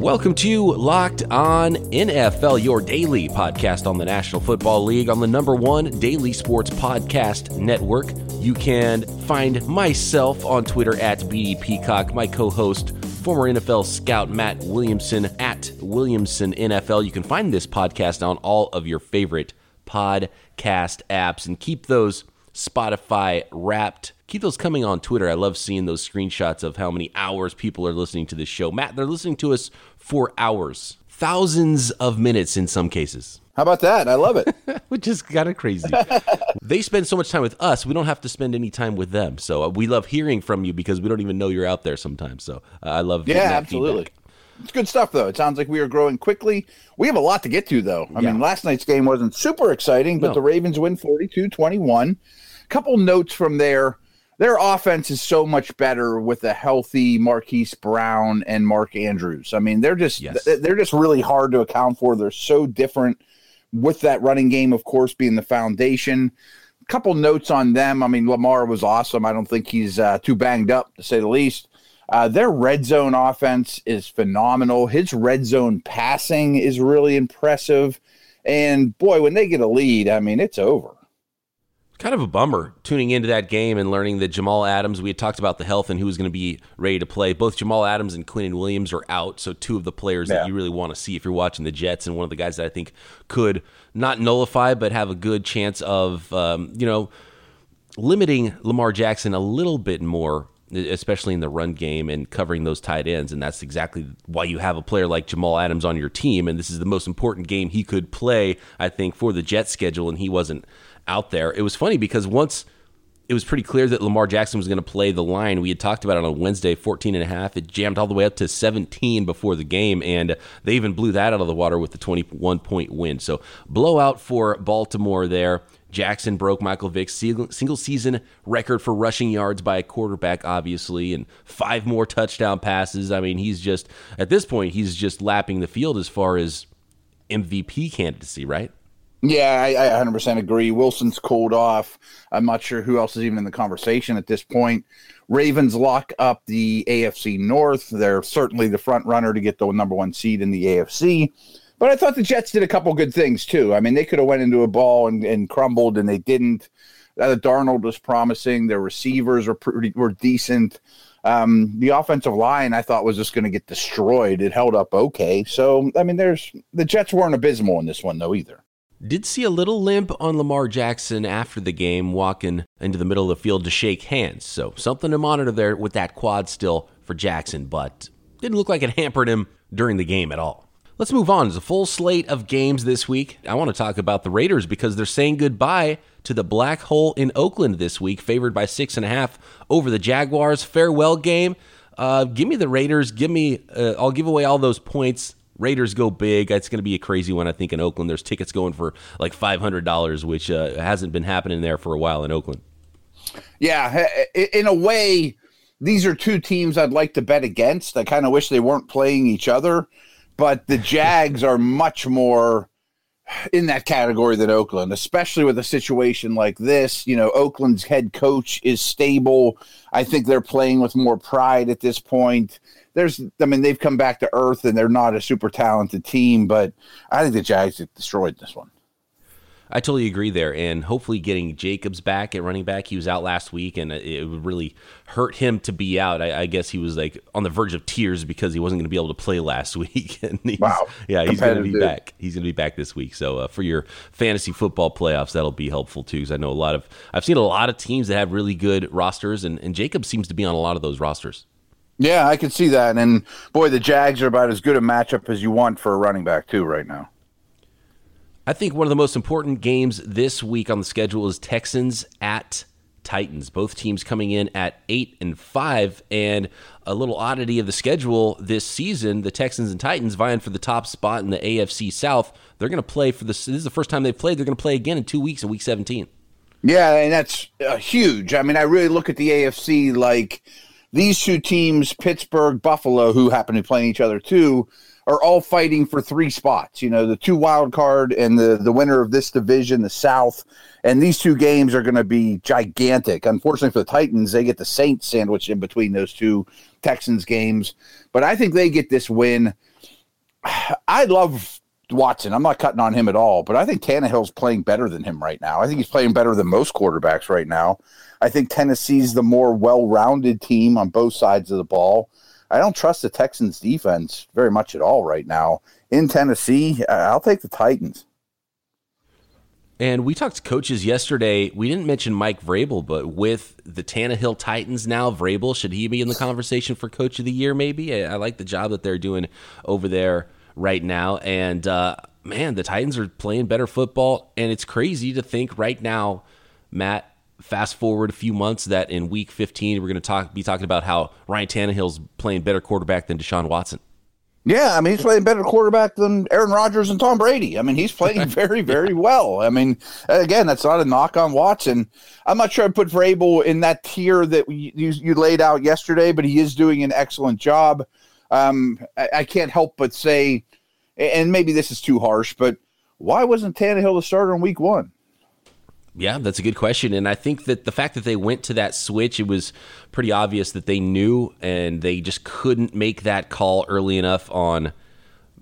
Welcome to Locked On NFL, your daily podcast on the National Football League on the number one daily sports podcast network. You can find myself on Twitter at BD Peacock, my co host, former NFL scout Matt Williamson at Williamson NFL. You can find this podcast on all of your favorite podcast apps and keep those Spotify wrapped. Keep those coming on Twitter. I love seeing those screenshots of how many hours people are listening to this show. Matt, they're listening to us for hours, thousands of minutes in some cases. How about that? I love it. Which is kind of crazy. they spend so much time with us, we don't have to spend any time with them. So uh, we love hearing from you because we don't even know you're out there sometimes. So uh, I love yeah, absolutely. Feedback. It's good stuff, though. It sounds like we are growing quickly. We have a lot to get to, though. I yeah. mean, last night's game wasn't super exciting, but no. the Ravens win 42 21 couple notes from there. Their offense is so much better with a healthy Marquise Brown and Mark Andrews. I mean, they're just yes. they're just really hard to account for. They're so different with that running game, of course, being the foundation. A couple notes on them. I mean, Lamar was awesome. I don't think he's uh, too banged up to say the least. Uh, their red zone offense is phenomenal. His red zone passing is really impressive. And boy, when they get a lead, I mean, it's over kind of a bummer tuning into that game and learning that Jamal Adams, we had talked about the health and who was going to be ready to play. Both Jamal Adams and Quinnen Williams are out, so two of the players yeah. that you really want to see if you're watching the Jets, and one of the guys that I think could not nullify but have a good chance of, um, you know, limiting Lamar Jackson a little bit more. Especially in the run game and covering those tight ends. And that's exactly why you have a player like Jamal Adams on your team. And this is the most important game he could play, I think, for the Jets schedule. And he wasn't out there. It was funny because once it was pretty clear that Lamar Jackson was going to play the line. We had talked about it on Wednesday, 14 and a half. It jammed all the way up to 17 before the game, and they even blew that out of the water with the 21 point win. So, blowout for Baltimore there. Jackson broke Michael Vick's single season record for rushing yards by a quarterback, obviously, and five more touchdown passes. I mean, he's just, at this point, he's just lapping the field as far as MVP candidacy, right? Yeah, I, I 100% agree. Wilson's cooled off. I'm not sure who else is even in the conversation at this point. Ravens lock up the AFC North. They're certainly the front runner to get the number one seed in the AFC. But I thought the Jets did a couple good things too. I mean, they could have went into a ball and, and crumbled, and they didn't. Uh, Darnold was promising. Their receivers were pretty were decent. Um, the offensive line I thought was just going to get destroyed. It held up okay. So I mean, there's the Jets weren't abysmal in this one though either. Did see a little limp on Lamar Jackson after the game, walking into the middle of the field to shake hands. So something to monitor there with that quad still for Jackson, but didn't look like it hampered him during the game at all. Let's move on. There's a full slate of games this week. I want to talk about the Raiders because they're saying goodbye to the black hole in Oakland this week, favored by six and a half over the Jaguars. Farewell game. Uh, give me the Raiders. Give me. Uh, I'll give away all those points Raiders go big. It's going to be a crazy one, I think, in Oakland. There's tickets going for like $500, which uh, hasn't been happening there for a while in Oakland. Yeah, in a way, these are two teams I'd like to bet against. I kind of wish they weren't playing each other, but the Jags are much more in that category than Oakland, especially with a situation like this. You know, Oakland's head coach is stable. I think they're playing with more pride at this point there's, I mean, they've come back to earth and they're not a super talented team, but I think the Jags have destroyed this one. I totally agree there, and hopefully getting Jacobs back at running back. He was out last week, and it would really hurt him to be out. I, I guess he was like on the verge of tears because he wasn't going to be able to play last week. and wow! Yeah, he's going to be back. He's going to be back this week. So uh, for your fantasy football playoffs, that'll be helpful too. Because I know a lot of I've seen a lot of teams that have really good rosters, and, and Jacobs seems to be on a lot of those rosters. Yeah, I can see that. And boy, the Jags are about as good a matchup as you want for a running back, too, right now. I think one of the most important games this week on the schedule is Texans at Titans. Both teams coming in at eight and five, and a little oddity of the schedule this season: the Texans and Titans vying for the top spot in the AFC South. They're going to play for this. This is the first time they've played. They're going to play again in two weeks in Week 17. Yeah, and that's uh, huge. I mean, I really look at the AFC like these two teams, Pittsburgh, Buffalo, who happen to be playing each other too, are all fighting for three spots. You know, the two wild card and the the winner of this division, the South. And these two games are going to be gigantic. Unfortunately for the Titans, they get the Saints sandwiched in between those two Texans games. But I think they get this win. I love Watson. I'm not cutting on him at all, but I think Tannehill's playing better than him right now. I think he's playing better than most quarterbacks right now. I think Tennessee's the more well-rounded team on both sides of the ball. I don't trust the Texans defense very much at all right now. In Tennessee, I'll take the Titans. And we talked to coaches yesterday. We didn't mention Mike Vrabel, but with the Tannehill Titans now, Vrabel, should he be in the conversation for coach of the year maybe? I, I like the job that they're doing over there right now. And uh, man, the Titans are playing better football. And it's crazy to think right now, Matt, fast forward a few months that in week 15 we're going to talk be talking about how Ryan Tannehill's playing better quarterback than Deshaun Watson. Yeah, I mean he's playing better quarterback than Aaron Rodgers and Tom Brady. I mean he's playing very, very well. I mean, again, that's not a knock on Watson. I'm not sure I put Vrabel in that tier that you, you laid out yesterday, but he is doing an excellent job. Um, I, I, can't help but say, and maybe this is too harsh, but why wasn't Tannehill the starter in Week One? Yeah, that's a good question. And I think that the fact that they went to that switch, it was pretty obvious that they knew and they just couldn't make that call early enough on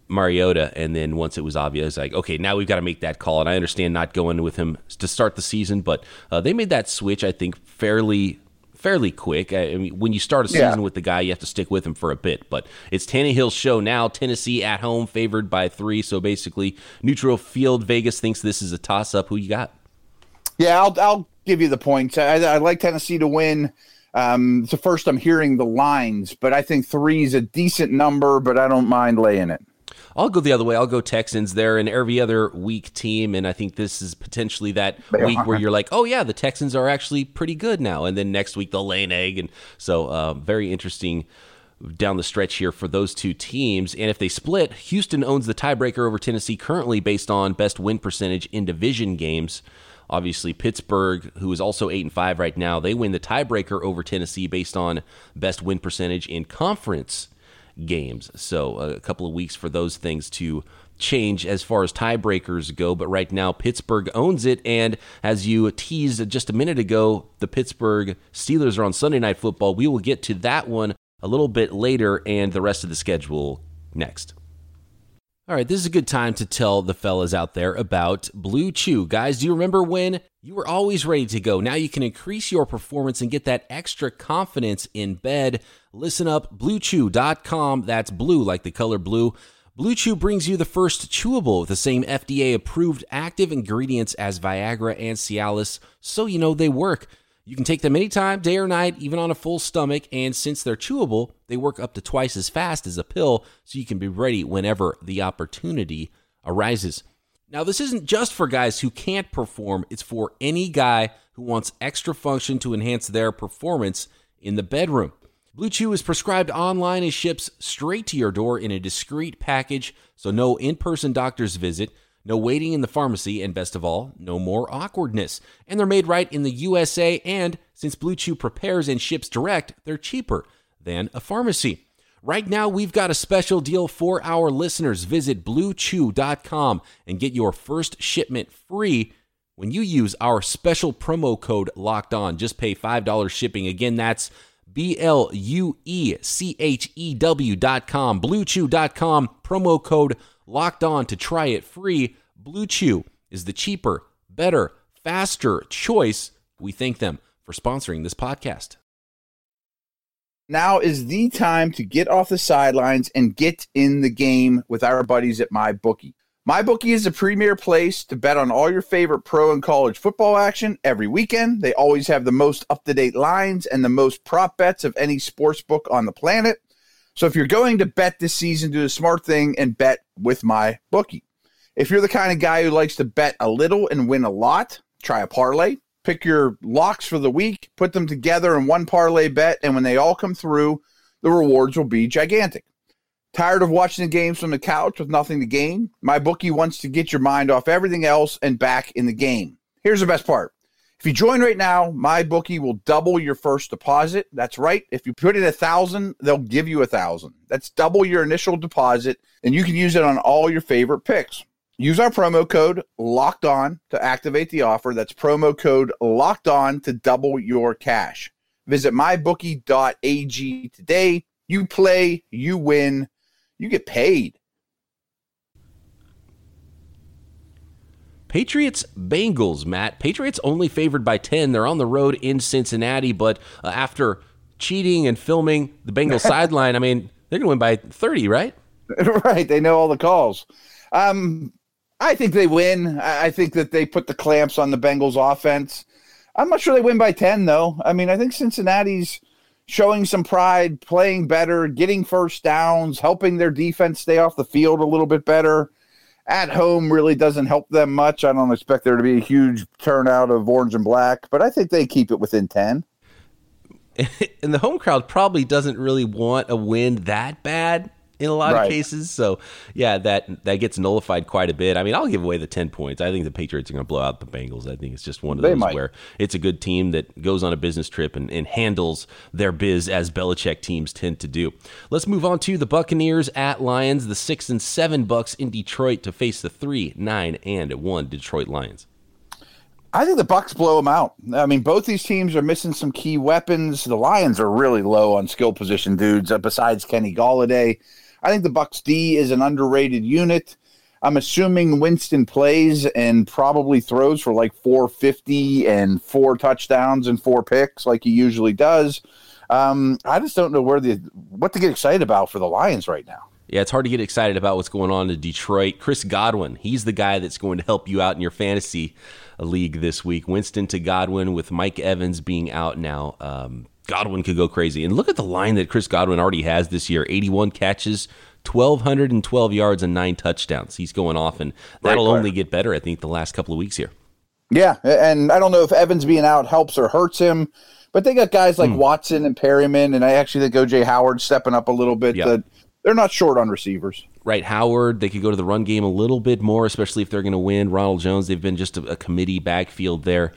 Mariota. And then once it was obvious, like, okay, now we've got to make that call. And I understand not going with him to start the season, but uh, they made that switch, I think, fairly fairly quick. I mean, when you start a season yeah. with the guy, you have to stick with him for a bit. But it's Tannehill's show now. Tennessee at home, favored by three. So basically, neutral field. Vegas thinks this is a toss up. Who you got? Yeah, I'll I'll give you the points. I, I like Tennessee to win. Um, it's the first I'm hearing the lines, but I think three is a decent number, but I don't mind laying it. I'll go the other way. I'll go Texans. They're an every other week team, and I think this is potentially that week where you're like, oh yeah, the Texans are actually pretty good now, and then next week they'll lay an egg, and so uh, very interesting down the stretch here for those two teams. And if they split, Houston owns the tiebreaker over Tennessee currently based on best win percentage in division games. Obviously, Pittsburgh, who is also eight and five right now, they win the tiebreaker over Tennessee based on best win percentage in conference games. So a couple of weeks for those things to change as far as tiebreakers go. But right now, Pittsburgh owns it. And as you teased just a minute ago, the Pittsburgh Steelers are on Sunday Night Football. We will get to that one a little bit later and the rest of the schedule next. All right, this is a good time to tell the fellas out there about Blue Chew. Guys, do you remember when you were always ready to go? Now you can increase your performance and get that extra confidence in bed. Listen up, bluechew.com. That's blue like the color blue. Blue Chew brings you the first chewable with the same FDA approved active ingredients as Viagra and Cialis, so you know they work. You can take them anytime, day or night, even on a full stomach. And since they're chewable, they work up to twice as fast as a pill, so you can be ready whenever the opportunity arises. Now, this isn't just for guys who can't perform, it's for any guy who wants extra function to enhance their performance in the bedroom. Blue Chew is prescribed online and ships straight to your door in a discreet package, so no in person doctor's visit. No waiting in the pharmacy, and best of all, no more awkwardness. And they're made right in the USA, and since Blue Chew prepares and ships direct, they're cheaper than a pharmacy. Right now, we've got a special deal for our listeners. Visit bluechew.com and get your first shipment free when you use our special promo code locked on. Just pay $5 shipping. Again, that's B L U E C H E W.com, bluechew.com, promo code locked on to try it free. Blue Chew is the cheaper, better, faster choice. We thank them for sponsoring this podcast. Now is the time to get off the sidelines and get in the game with our buddies at MyBookie. MyBookie is the premier place to bet on all your favorite pro and college football action every weekend. They always have the most up to date lines and the most prop bets of any sports book on the planet. So if you're going to bet this season, do the smart thing and bet with my bookie. If you're the kind of guy who likes to bet a little and win a lot, try a parlay. Pick your locks for the week, put them together in one parlay bet, and when they all come through, the rewards will be gigantic. Tired of watching the games from the couch with nothing to gain? MyBookie wants to get your mind off everything else and back in the game. Here's the best part if you join right now, MyBookie will double your first deposit. That's right. If you put in a thousand, they'll give you a thousand. That's double your initial deposit, and you can use it on all your favorite picks. Use our promo code locked on to activate the offer. That's promo code locked on to double your cash. Visit mybookie.ag today. You play, you win, you get paid. Patriots Bengals, Matt. Patriots only favored by 10. They're on the road in Cincinnati, but uh, after cheating and filming the Bengals sideline, I mean, they're going to win by 30, right? right. They know all the calls. Um, I think they win. I think that they put the clamps on the Bengals offense. I'm not sure they win by 10, though. I mean, I think Cincinnati's showing some pride, playing better, getting first downs, helping their defense stay off the field a little bit better at home really doesn't help them much. I don't expect there to be a huge turnout of orange and black, but I think they keep it within 10. And the home crowd probably doesn't really want a win that bad in a lot right. of cases. So yeah, that that gets nullified quite a bit. I mean, I'll give away the ten points. I think the Patriots are going to blow out the Bengals. I think it's just one of those where it's a good team that goes on a business trip and, and handles their biz as Belichick teams tend to do. Let's move on to the Buccaneers at Lions. The six and seven Bucs in Detroit to face the three, nine, and one Detroit Lions. I think the Bucs blow them out. I mean, both these teams are missing some key weapons. The Lions are really low on skill position dudes. Uh, besides Kenny Golladay, I think the Bucs D is an underrated unit. I'm assuming Winston plays and probably throws for like 450 and four touchdowns and four picks like he usually does. Um, I just don't know where the what to get excited about for the Lions right now. Yeah, it's hard to get excited about what's going on in Detroit. Chris Godwin, he's the guy that's going to help you out in your fantasy league this week. Winston to Godwin with Mike Evans being out now. Um, Godwin could go crazy. And look at the line that Chris Godwin already has this year 81 catches, 1,212 yards, and nine touchdowns. He's going off, and that'll only get better, I think, the last couple of weeks here. Yeah. And I don't know if Evans being out helps or hurts him, but they got guys like mm. Watson and Perriman, and I actually think OJ Howard stepping up a little bit. Yep. That they're not short on receivers. Right, Howard. They could go to the run game a little bit more, especially if they're going to win. Ronald Jones. They've been just a, a committee backfield there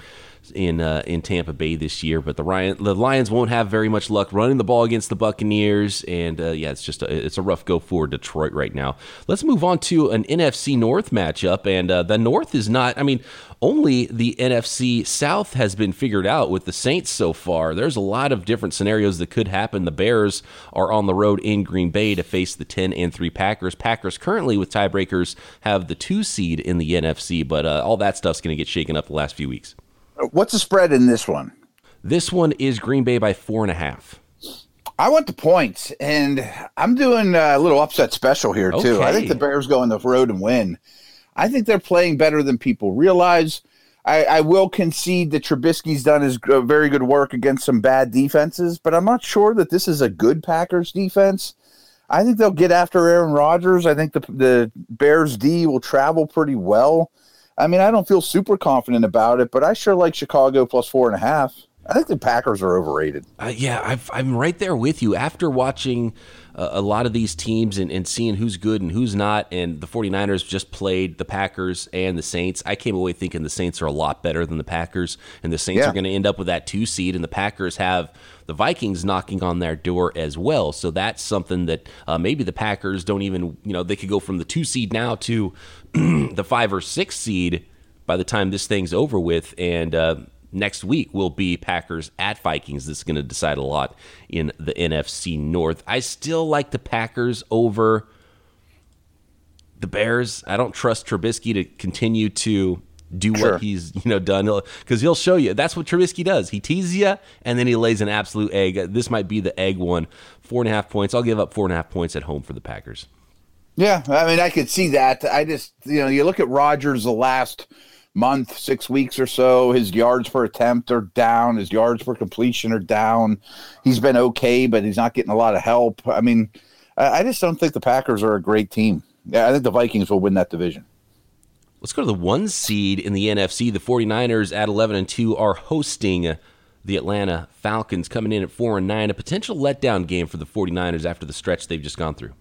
in uh, in Tampa Bay this year. But the Ryan, the Lions won't have very much luck running the ball against the Buccaneers, and uh, yeah, it's just a, it's a rough go for Detroit right now. Let's move on to an NFC North matchup, and uh, the North is not. I mean, only the NFC South has been figured out with the Saints so far. There's a lot of different scenarios that could happen. The Bears are on the road in Green Bay to face the 10 and 3 Packers. Packers currently with tiebreakers have the 2 seed in the NFC, but uh, all that stuff's going to get shaken up the last few weeks. What's the spread in this one? This one is Green Bay by four and a half. I want the points, and I'm doing a little upset special here too. Okay. I think the Bears go on the road and win. I think they're playing better than people realize. I, I will concede that Trubisky's done his uh, very good work against some bad defenses, but I'm not sure that this is a good Packers defense. I think they'll get after Aaron Rodgers. I think the the Bears D will travel pretty well. I mean, I don't feel super confident about it, but I sure like Chicago plus four and a half. I think the Packers are overrated. Uh, yeah, i am right there with you. After watching uh, a lot of these teams and, and, seeing who's good and who's not, and the 49ers just played the Packers and the Saints, I came away thinking the Saints are a lot better than the Packers, and the Saints yeah. are going to end up with that two seed, and the Packers have the Vikings knocking on their door as well. So that's something that uh, maybe the Packers don't even, you know, they could go from the two seed now to the five or six seed by the time this thing's over with, and uh, next week will be Packers at Vikings. This is going to decide a lot in the NFC North. I still like the Packers over the Bears. I don't trust Trubisky to continue to do sure. what he's you know done because he'll show you. That's what Trubisky does. He teases you and then he lays an absolute egg. This might be the egg one. Four and a half points. I'll give up four and a half points at home for the Packers. Yeah, I mean, I could see that. I just, you know, you look at Rodgers the last month, six weeks or so. His yards per attempt are down. His yards per completion are down. He's been okay, but he's not getting a lot of help. I mean, I just don't think the Packers are a great team. Yeah, I think the Vikings will win that division. Let's go to the one seed in the NFC. The 49ers at 11 and 2 are hosting the Atlanta Falcons coming in at 4 and 9, a potential letdown game for the 49ers after the stretch they've just gone through.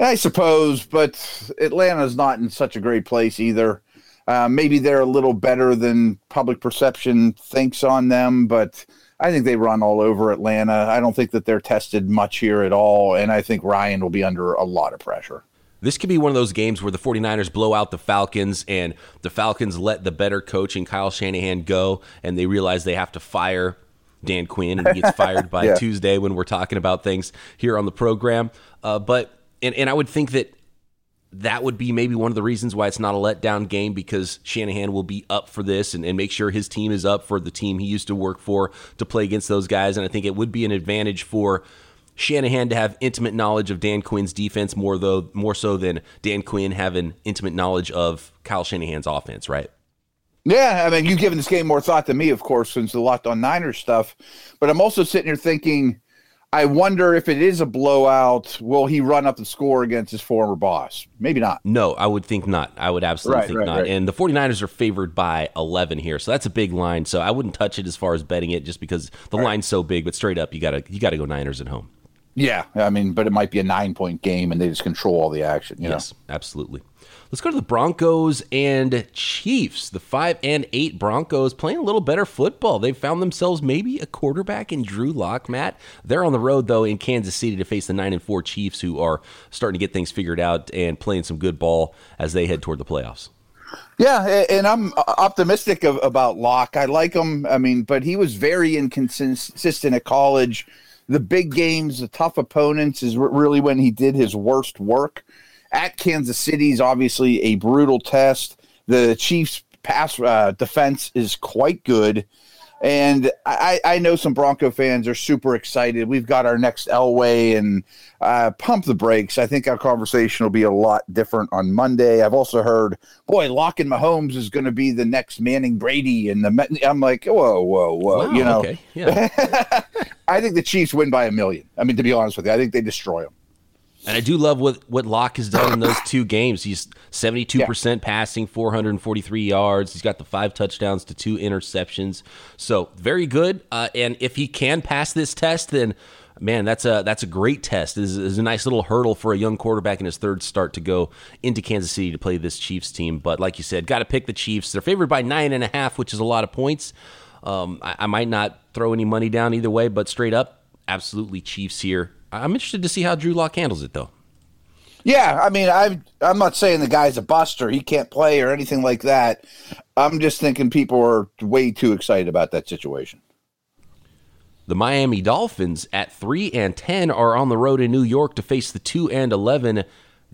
I suppose, but Atlanta's not in such a great place either. Uh, maybe they're a little better than public perception thinks on them, but I think they run all over Atlanta. I don't think that they're tested much here at all, and I think Ryan will be under a lot of pressure. This could be one of those games where the 49ers blow out the Falcons and the Falcons let the better coach and Kyle Shanahan go, and they realize they have to fire Dan Quinn, and he gets fired by yeah. Tuesday when we're talking about things here on the program. Uh, but and, and I would think that that would be maybe one of the reasons why it's not a letdown game because Shanahan will be up for this and, and make sure his team is up for the team he used to work for to play against those guys. And I think it would be an advantage for Shanahan to have intimate knowledge of Dan Quinn's defense more though more so than Dan Quinn having intimate knowledge of Kyle Shanahan's offense, right? Yeah, I mean, you've given this game more thought than me, of course, since the Locked On Niners stuff. But I'm also sitting here thinking, I wonder if it is a blowout, will he run up the score against his former boss? Maybe not. No, I would think not. I would absolutely right, think right, not. Right. And the 49ers are favored by 11 here. So that's a big line. So I wouldn't touch it as far as betting it just because the line's so big, but straight up you got to you got to go Niners at home. Yeah, I mean, but it might be a 9-point game and they just control all the action, yes, know? absolutely. Let's go to the Broncos and Chiefs. The five and eight Broncos playing a little better football. They've found themselves maybe a quarterback in Drew Lock. Matt, they're on the road though in Kansas City to face the nine and four Chiefs, who are starting to get things figured out and playing some good ball as they head toward the playoffs. Yeah, and I'm optimistic of, about Lock. I like him. I mean, but he was very inconsistent at college. The big games, the tough opponents is really when he did his worst work at Kansas City is obviously a brutal test. The Chiefs' pass uh, defense is quite good. And I, I, know some Bronco fans are super excited. We've got our next Elway and uh, pump the brakes. I think our conversation will be a lot different on Monday. I've also heard, boy, locking Mahomes is going to be the next Manning Brady. And the I'm like, whoa, whoa, whoa. Wow, you know, okay. yeah. I think the Chiefs win by a million. I mean, to be honest with you, I think they destroy them. And I do love what what Lock has done in those two games. He's seventy two percent passing, four hundred and forty three yards. He's got the five touchdowns to two interceptions. So very good. Uh, and if he can pass this test, then man, that's a that's a great test. This is a nice little hurdle for a young quarterback in his third start to go into Kansas City to play this Chiefs team. But like you said, got to pick the Chiefs. They're favored by nine and a half, which is a lot of points. Um, I, I might not throw any money down either way, but straight up, absolutely Chiefs here. I'm interested to see how Drew Lock handles it, though. Yeah, I mean, I'm I'm not saying the guy's a buster; or he can't play or anything like that. I'm just thinking people are way too excited about that situation. The Miami Dolphins at three and ten are on the road in New York to face the two and eleven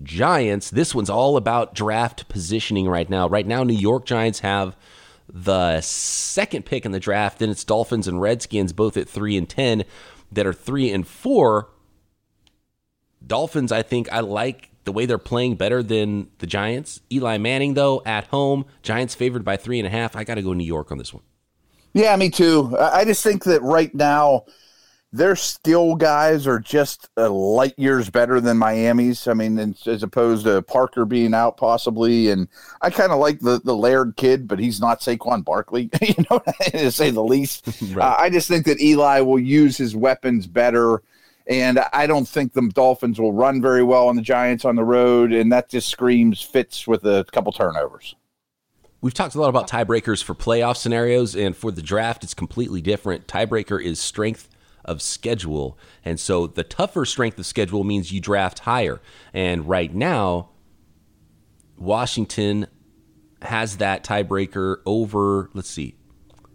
Giants. This one's all about draft positioning right now. Right now, New York Giants have the second pick in the draft, and it's Dolphins and Redskins both at three and ten that are three and four. Dolphins, I think I like the way they're playing better than the Giants. Eli Manning, though, at home, Giants favored by three and a half. I got to go New York on this one. Yeah, me too. I just think that right now, their skill guys are just light years better than Miami's. I mean, as opposed to Parker being out possibly, and I kind of like the the Laird kid, but he's not Saquon Barkley, you know, to say the least. right. uh, I just think that Eli will use his weapons better. And I don't think the Dolphins will run very well on the Giants on the road. And that just screams fits with a couple turnovers. We've talked a lot about tiebreakers for playoff scenarios. And for the draft, it's completely different. Tiebreaker is strength of schedule. And so the tougher strength of schedule means you draft higher. And right now, Washington has that tiebreaker over, let's see.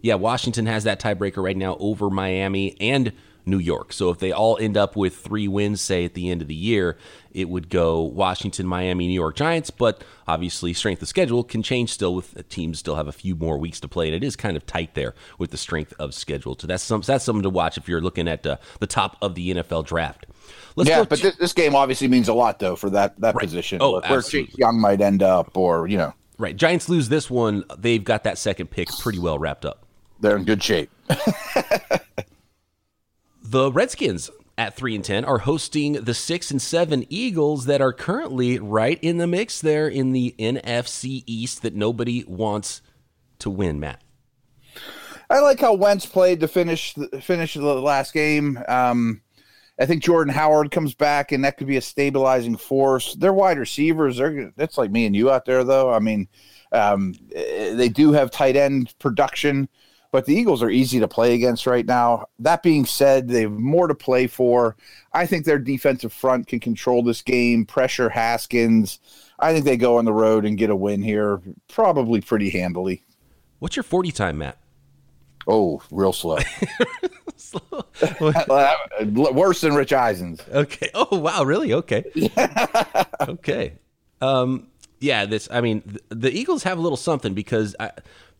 Yeah, Washington has that tiebreaker right now over Miami and New York. So if they all end up with three wins, say at the end of the year, it would go Washington, Miami, New York Giants. But obviously, strength of schedule can change still with teams still have a few more weeks to play, and it is kind of tight there with the strength of schedule. So that's some that's something to watch if you're looking at uh, the top of the NFL draft. Let's yeah, but this, this, game obviously means a lot though for that that right. position. Oh, where Chase Young might end up, or you know. Right, Giants lose this one. They've got that second pick pretty well wrapped up. They're in good shape. The Redskins at 3 and 10 are hosting the 6 and 7 Eagles that are currently right in the mix there in the NFC East that nobody wants to win, Matt. I like how Wentz played to finish the, finish the last game. Um, I think Jordan Howard comes back, and that could be a stabilizing force. Their wide receivers, they're that's like me and you out there, though. I mean, um, they do have tight end production but the Eagles are easy to play against right now. That being said, they have more to play for. I think their defensive front can control this game, pressure Haskins. I think they go on the road and get a win here, probably pretty handily. What's your 40 time, Matt? Oh, real slow. slow. Worse than Rich Eisen's. Okay. Oh, wow. Really? Okay. okay. Um, yeah, this. I mean, the, the Eagles have a little something because I,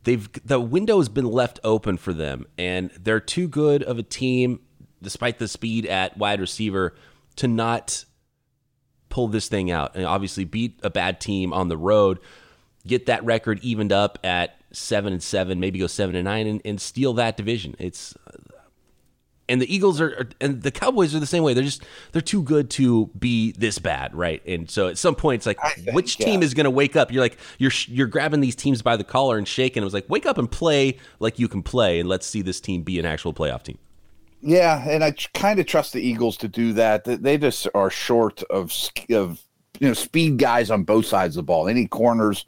they've the window has been left open for them, and they're too good of a team, despite the speed at wide receiver, to not pull this thing out and obviously beat a bad team on the road, get that record evened up at seven and seven, maybe go seven and nine, and, and steal that division. It's and the Eagles are, are, and the Cowboys are the same way. They're just they're too good to be this bad, right? And so at some point, it's like think, which team yeah. is going to wake up? You're like you're you're grabbing these teams by the collar and shaking. It was like wake up and play like you can play, and let's see this team be an actual playoff team. Yeah, and I kind of trust the Eagles to do that. They just are short of of you know speed guys on both sides of the ball. They need corners,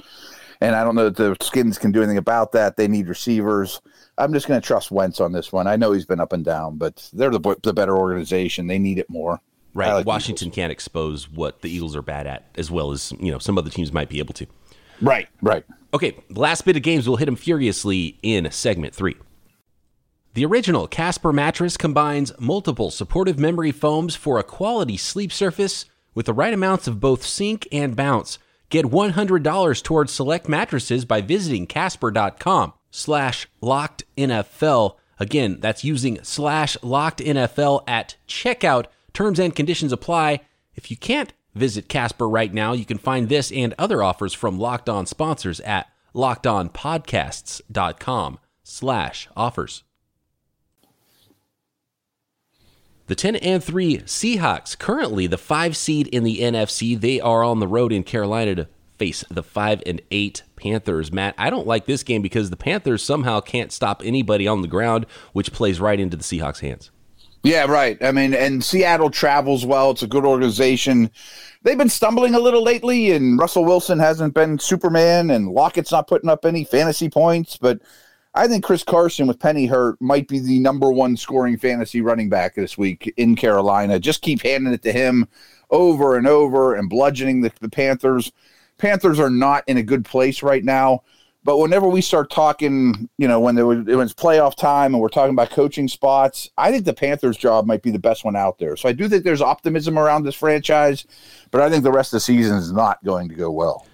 and I don't know that the Skins can do anything about that. They need receivers. I'm just going to trust Wentz on this one. I know he's been up and down, but they're the the better organization. They need it more. Right. Like Washington can't expose what the Eagles are bad at, as well as you know some other teams might be able to. Right. Right. Okay. The last bit of games will hit them furiously in segment three. The original Casper mattress combines multiple supportive memory foams for a quality sleep surface with the right amounts of both sink and bounce. Get $100 towards select mattresses by visiting casper.com slash locked NFL. Again, that's using slash locked NFL at checkout. Terms and conditions apply. If you can't visit Casper right now, you can find this and other offers from Locked On sponsors at lockedonpodcasts.com slash offers. The 10 and 3 Seahawks, currently the 5 seed in the NFC. They are on the road in Carolina to face the 5 and 8 Panthers. Matt, I don't like this game because the Panthers somehow can't stop anybody on the ground, which plays right into the Seahawks' hands. Yeah, right. I mean, and Seattle travels well. It's a good organization. They've been stumbling a little lately, and Russell Wilson hasn't been Superman, and Lockett's not putting up any fantasy points, but I think Chris Carson with Penny hurt might be the number one scoring fantasy running back this week in Carolina. Just keep handing it to him over and over and bludgeoning the, the Panthers. Panthers are not in a good place right now. But whenever we start talking, you know, when there was, it was playoff time and we're talking about coaching spots, I think the Panthers' job might be the best one out there. So I do think there's optimism around this franchise, but I think the rest of the season is not going to go well.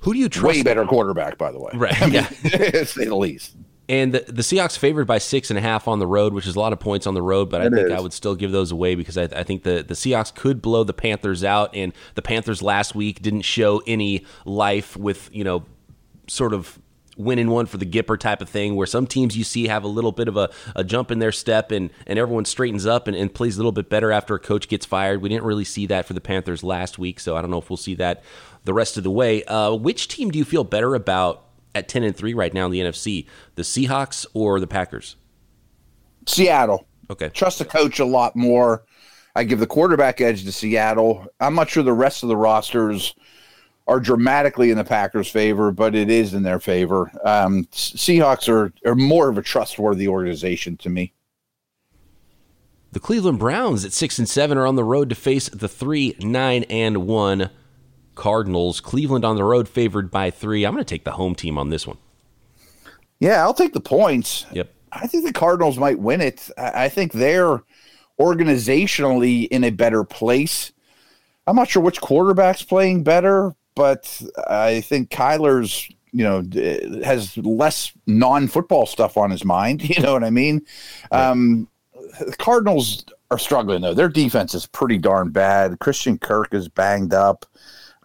Who do you trust? Way better quarterback, by the way. Right. I mean, yeah. say the least. And the, the Seahawks favored by six and a half on the road, which is a lot of points on the road, but I think is. I would still give those away because I, I, think the, the Seahawks could blow the Panthers out. And the Panthers last week didn't show any life with, you know, sort of winning one for the Gipper type of thing, where some teams you see have a little bit of a, a jump in their step and, and everyone straightens up and, and plays a little bit better after a coach gets fired. We didn't really see that for the Panthers last week, so I don't know if we'll see that the rest of the way. Uh, which team do you feel better about at 10 and 3 right now in the NFC? The Seahawks or the Packers? Seattle. Okay. Trust the coach a lot more. I give the quarterback edge to Seattle. I'm not sure the rest of the rosters are dramatically in the Packers' favor, but it is in their favor. Um, Seahawks are, are more of a trustworthy organization to me. The Cleveland Browns at six and seven are on the road to face the three, nine, and one Cardinals. Cleveland on the road favored by three. I'm going to take the home team on this one. Yeah, I'll take the points. Yep. I think the Cardinals might win it. I think they're organizationally in a better place. I'm not sure which quarterback's playing better, but I think Kyler's, you know, has less non-football stuff on his mind. You know what I mean? Right. Um, the Cardinals are struggling though. Their defense is pretty darn bad. Christian Kirk is banged up.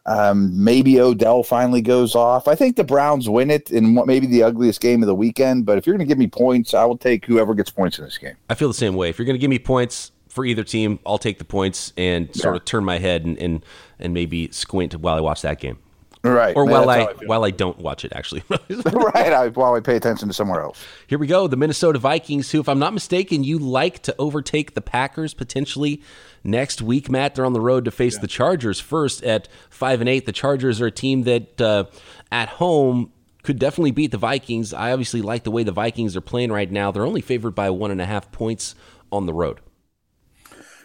Um, maybe Odell finally goes off. I think the Browns win it in what maybe the ugliest game of the weekend. But if you're going to give me points, I will take whoever gets points in this game. I feel the same way. If you're going to give me points for either team, I'll take the points and sort yeah. of turn my head and, and and maybe squint while I watch that game. Right. Or while I, I while I don't watch it, actually. right. I, while I pay attention to somewhere else. Here we go. The Minnesota Vikings, who, if I'm not mistaken, you like to overtake the Packers potentially next week. Matt, they're on the road to face yeah. the Chargers first at five and eight. The Chargers are a team that uh, at home could definitely beat the Vikings. I obviously like the way the Vikings are playing right now. They're only favored by one and a half points on the road.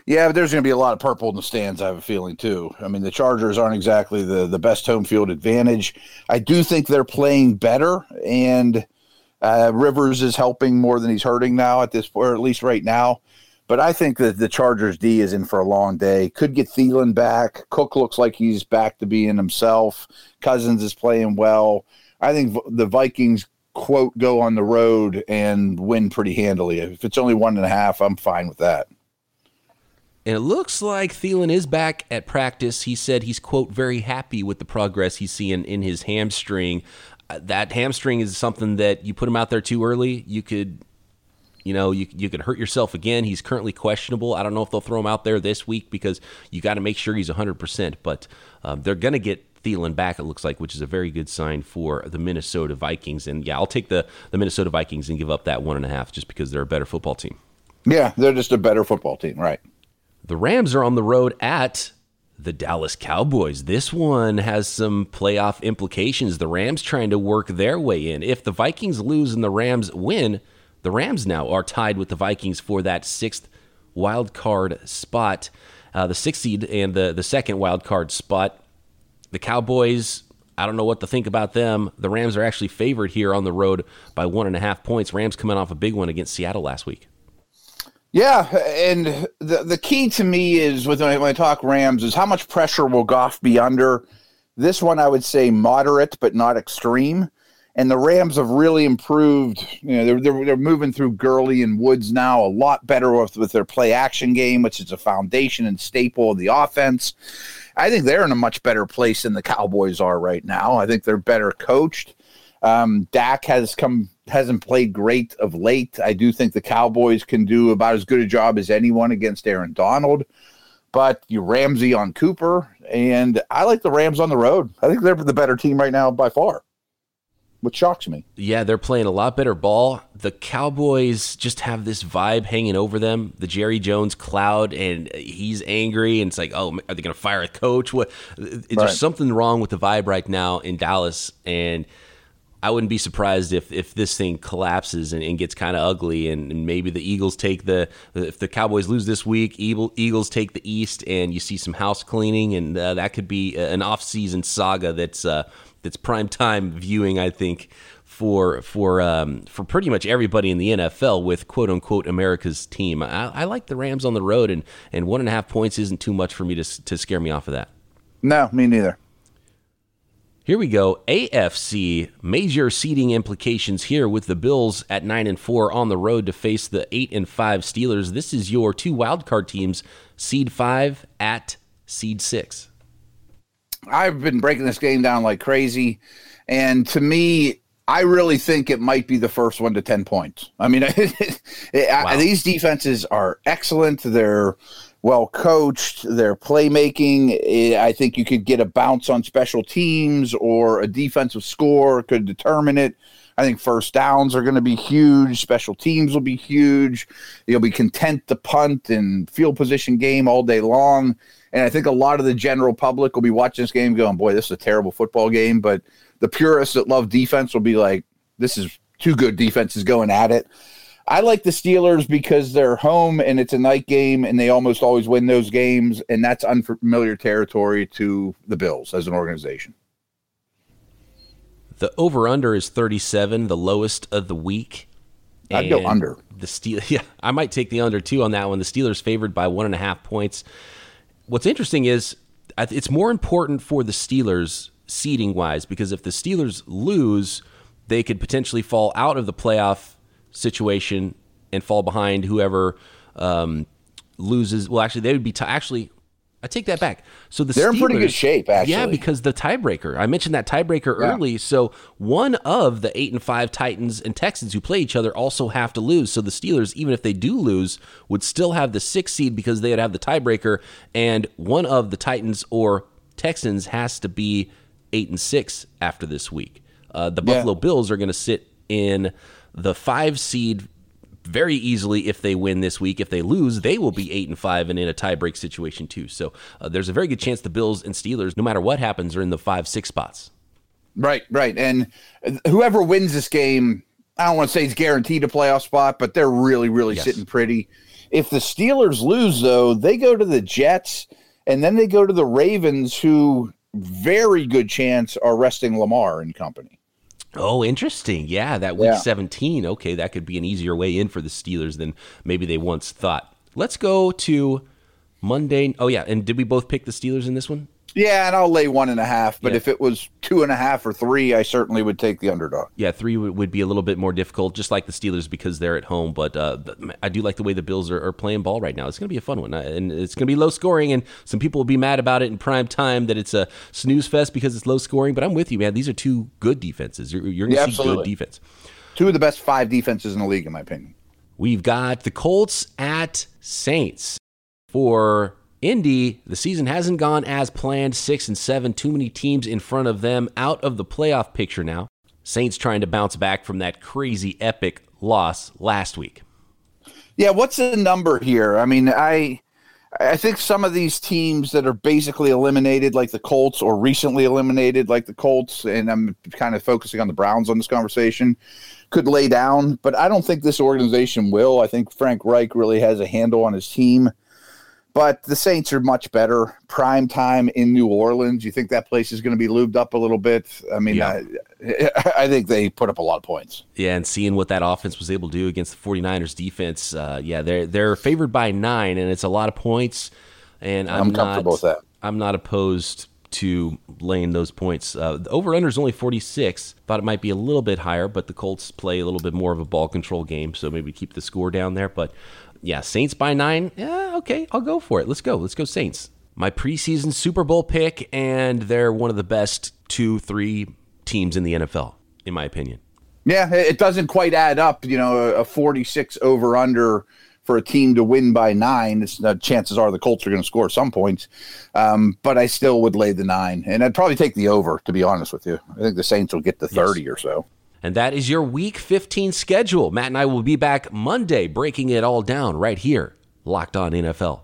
Yeah, but there's going to be a lot of purple in the stands. I have a feeling too. I mean, the Chargers aren't exactly the the best home field advantage. I do think they're playing better, and uh, Rivers is helping more than he's hurting now at this, or at least right now. But I think that the Chargers D is in for a long day. Could get Thielen back. Cook looks like he's back to being himself. Cousins is playing well. I think the Vikings quote go on the road and win pretty handily. If it's only one and a half, I'm fine with that. And it looks like Thielen is back at practice. He said he's, quote, very happy with the progress he's seeing in his hamstring. Uh, that hamstring is something that you put him out there too early, you could, you know, you, you could hurt yourself again. He's currently questionable. I don't know if they'll throw him out there this week because you got to make sure he's 100%, but um, they're going to get Thielen back, it looks like, which is a very good sign for the Minnesota Vikings. And yeah, I'll take the, the Minnesota Vikings and give up that one and a half just because they're a better football team. Yeah, they're just a better football team, right? The Rams are on the road at the Dallas Cowboys. This one has some playoff implications. The Rams trying to work their way in. If the Vikings lose and the Rams win, the Rams now are tied with the Vikings for that sixth wild card spot. Uh, the sixth seed and the, the second wild card spot. The Cowboys, I don't know what to think about them. The Rams are actually favored here on the road by one and a half points. Rams coming off a big one against Seattle last week. Yeah, and the the key to me is with when I, talk Rams is how much pressure will Goff be under. This one I would say moderate but not extreme. And the Rams have really improved. You know, they're, they're, they're moving through Gurley and Woods now a lot better with, with their play action game, which is a foundation and staple of the offense. I think they're in a much better place than the Cowboys are right now. I think they're better coached. Um, Dak has come hasn't played great of late. I do think the Cowboys can do about as good a job as anyone against Aaron Donald. But you Ramsey on Cooper, and I like the Rams on the road. I think they're the better team right now by far, which shocks me. Yeah, they're playing a lot better ball. The Cowboys just have this vibe hanging over them, the Jerry Jones cloud, and he's angry, and it's like, oh, are they going to fire a coach? What? Right. There's something wrong with the vibe right now in Dallas, and – I wouldn't be surprised if if this thing collapses and, and gets kind of ugly, and, and, maybe the Eagles take the if the Cowboys lose this week, Eagles take the East, and you see some house cleaning, and uh, that could be an off season saga that's uh, that's prime time viewing, I think. For for um, for pretty much everybody in the NFL with quote unquote America's team, I, I like the Rams on the road, and, and one and a half points isn't too much for me to to scare me off of that. No, me neither. Here we go. AFC major seeding implications here with the Bills at 9 and 4 on the road to face the 8 and 5 Steelers. This is your two wildcard teams, seed 5 at seed 6. I've been breaking this game down like crazy and to me I really think it might be the first one to 10 points. I mean, wow. these defenses are excellent. They're well coached, their playmaking. Eh, I think you could get a bounce on special teams or a defensive score could determine it. I think first downs are going to be huge. Special teams will be huge. You'll be content to punt and field position game all day long. And I think a lot of the general public will be watching this game going, boy, this is a terrible football game. But the purists that love defense will be like, this is two good defenses going at it. I like the Steelers because they're home and it's a night game and they almost always win those games. And that's unfamiliar territory to the Bills as an organization. The over under is 37, the lowest of the week. I'd go under. The Steel, yeah, I might take the under too on that one. The Steelers favored by one and a half points. What's interesting is it's more important for the Steelers seeding wise because if the Steelers lose, they could potentially fall out of the playoff situation and fall behind whoever um, loses. Well, actually, they would be t- actually. I take that back. So the they're Steelers, in pretty good shape, actually. Yeah, because the tiebreaker. I mentioned that tiebreaker yeah. early. So one of the eight and five Titans and Texans who play each other also have to lose. So the Steelers, even if they do lose, would still have the sixth seed because they would have the tiebreaker, and one of the Titans or Texans has to be eight and six after this week. Uh, the Buffalo yeah. Bills are going to sit in the five seed very easily if they win this week. If they lose, they will be eight and five and in a tiebreak situation too. So uh, there's a very good chance the Bills and Steelers, no matter what happens, are in the five six spots. Right, right, and whoever wins this game, I don't want to say it's guaranteed a playoff spot, but they're really, really yes. sitting pretty. If the Steelers lose, though, they go to the Jets, and then they go to the Ravens, who very good chance are resting Lamar and company. Oh, interesting. Yeah, that week yeah. 17. Okay, that could be an easier way in for the Steelers than maybe they once thought. Let's go to Monday. Oh yeah, and did we both pick the Steelers in this one? Yeah, and I'll lay one and a half. But yeah. if it was two and a half or three, I certainly would take the underdog. Yeah, three would, would be a little bit more difficult, just like the Steelers because they're at home. But uh, I do like the way the Bills are, are playing ball right now. It's going to be a fun one, uh, and it's going to be low scoring. And some people will be mad about it in prime time that it's a snooze fest because it's low scoring. But I'm with you, man. These are two good defenses. You're, you're going to yeah, see good defense. Two of the best five defenses in the league, in my opinion. We've got the Colts at Saints for Indy, the season hasn't gone as planned. Six and seven, too many teams in front of them, out of the playoff picture now. Saints trying to bounce back from that crazy epic loss last week. Yeah, what's the number here? I mean, I I think some of these teams that are basically eliminated, like the Colts, or recently eliminated, like the Colts, and I'm kind of focusing on the Browns on this conversation, could lay down. But I don't think this organization will. I think Frank Reich really has a handle on his team. But the Saints are much better. Prime time in New Orleans. You think that place is going to be lubed up a little bit? I mean, yeah. I, I, think they put up a lot of points. Yeah, and seeing what that offense was able to do against the 49ers defense, uh, yeah, they're they're favored by nine, and it's a lot of points. And I'm, I'm comfortable not, with that. I'm not opposed to laying those points. Uh, the over under is only 46. Thought it might be a little bit higher, but the Colts play a little bit more of a ball control game, so maybe keep the score down there. But yeah, Saints by nine. Yeah, okay, I'll go for it. Let's go. Let's go, Saints. My preseason Super Bowl pick, and they're one of the best two, three teams in the NFL, in my opinion. Yeah, it doesn't quite add up. You know, a 46 over under for a team to win by nine. It's, uh, chances are the Colts are going to score some points, um, but I still would lay the nine, and I'd probably take the over. To be honest with you, I think the Saints will get to 30 yes. or so. And that is your week 15 schedule. Matt and I will be back Monday breaking it all down right here, locked on NFL.